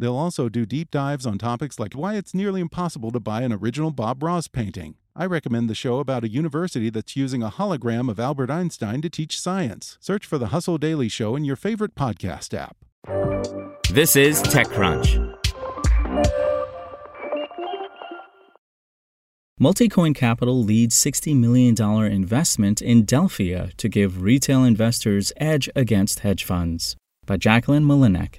They'll also do deep dives on topics like why it's nearly impossible to buy an original Bob Ross painting. I recommend the show about a university that's using a hologram of Albert Einstein to teach science. Search for the Hustle Daily Show in your favorite podcast app. This is TechCrunch. Multicoin Capital leads $60 million investment in Delphia to give retail investors edge against hedge funds. By Jacquelyn Melinek.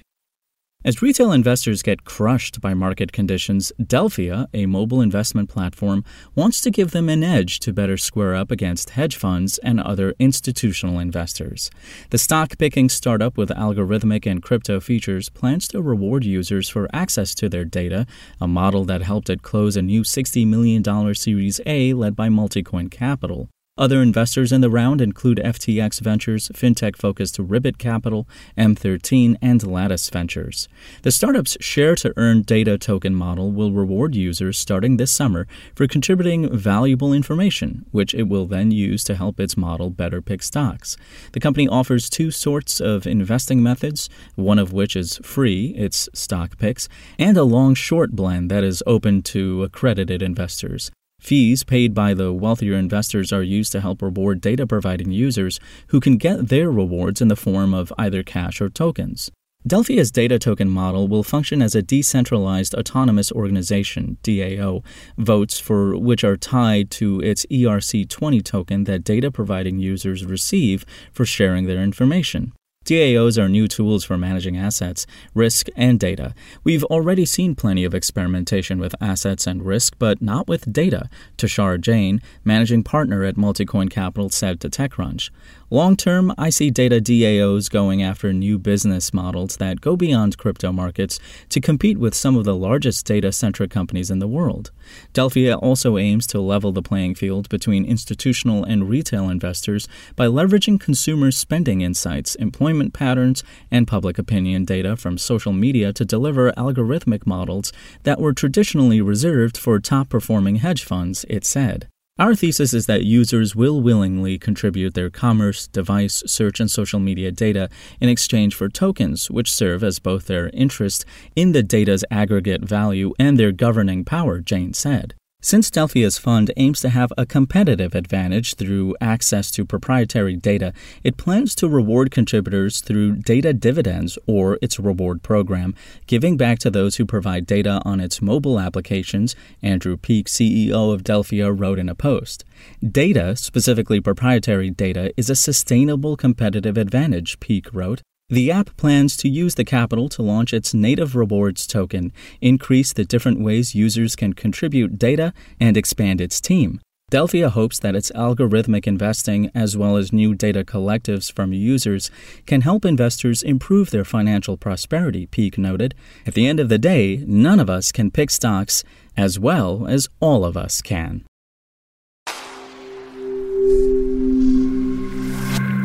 As retail investors get crushed by market conditions, Delphia, a mobile investment platform, wants to give them an edge to better square up against hedge funds and other institutional investors. The stock picking startup with algorithmic and crypto features plans to reward users for access to their data, a model that helped it close a new $60 million Series A led by Multicoin Capital. Other investors in the round include FTX Ventures, fintech focused Ribbit Capital, M13, and Lattice Ventures. The startup's share to earn data token model will reward users starting this summer for contributing valuable information, which it will then use to help its model better pick stocks. The company offers two sorts of investing methods, one of which is free, its stock picks, and a long short blend that is open to accredited investors. Fees paid by the wealthier investors are used to help reward data providing users who can get their rewards in the form of either cash or tokens. Delphia's data token model will function as a decentralized autonomous organization, DAO, votes for which are tied to its ERC20 token that data providing users receive for sharing their information. DAOs are new tools for managing assets, risk, and data. We've already seen plenty of experimentation with assets and risk, but not with data, Tushar Jain, managing partner at Multicoin Capital, said to TechCrunch. Long term, I see data DAOs going after new business models that go beyond crypto markets to compete with some of the largest data centric companies in the world. Delphia also aims to level the playing field between institutional and retail investors by leveraging consumer spending insights, employment patterns, and public opinion data from social media to deliver algorithmic models that were traditionally reserved for top performing hedge funds, it said. Our thesis is that users will willingly contribute their commerce, device, search, and social media data in exchange for tokens, which serve as both their interest in the data's aggregate value and their governing power, Jain said. Since Delphia's fund aims to have a competitive advantage through access to proprietary data, it plans to reward contributors through data dividends or its reward program, giving back to those who provide data on its mobile applications, Andrew Peek, CEO of Delphia, wrote in a post. Data, specifically proprietary data, is a sustainable competitive advantage, Peek wrote. The app plans to use the capital to launch its native rewards token, increase the different ways users can contribute data, and expand its team. Delphia hopes that its algorithmic investing, as well as new data collectives from users, can help investors improve their financial prosperity, Peek noted. At the end of the day, none of us can pick stocks as well as all of us can.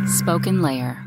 SpokenLayer.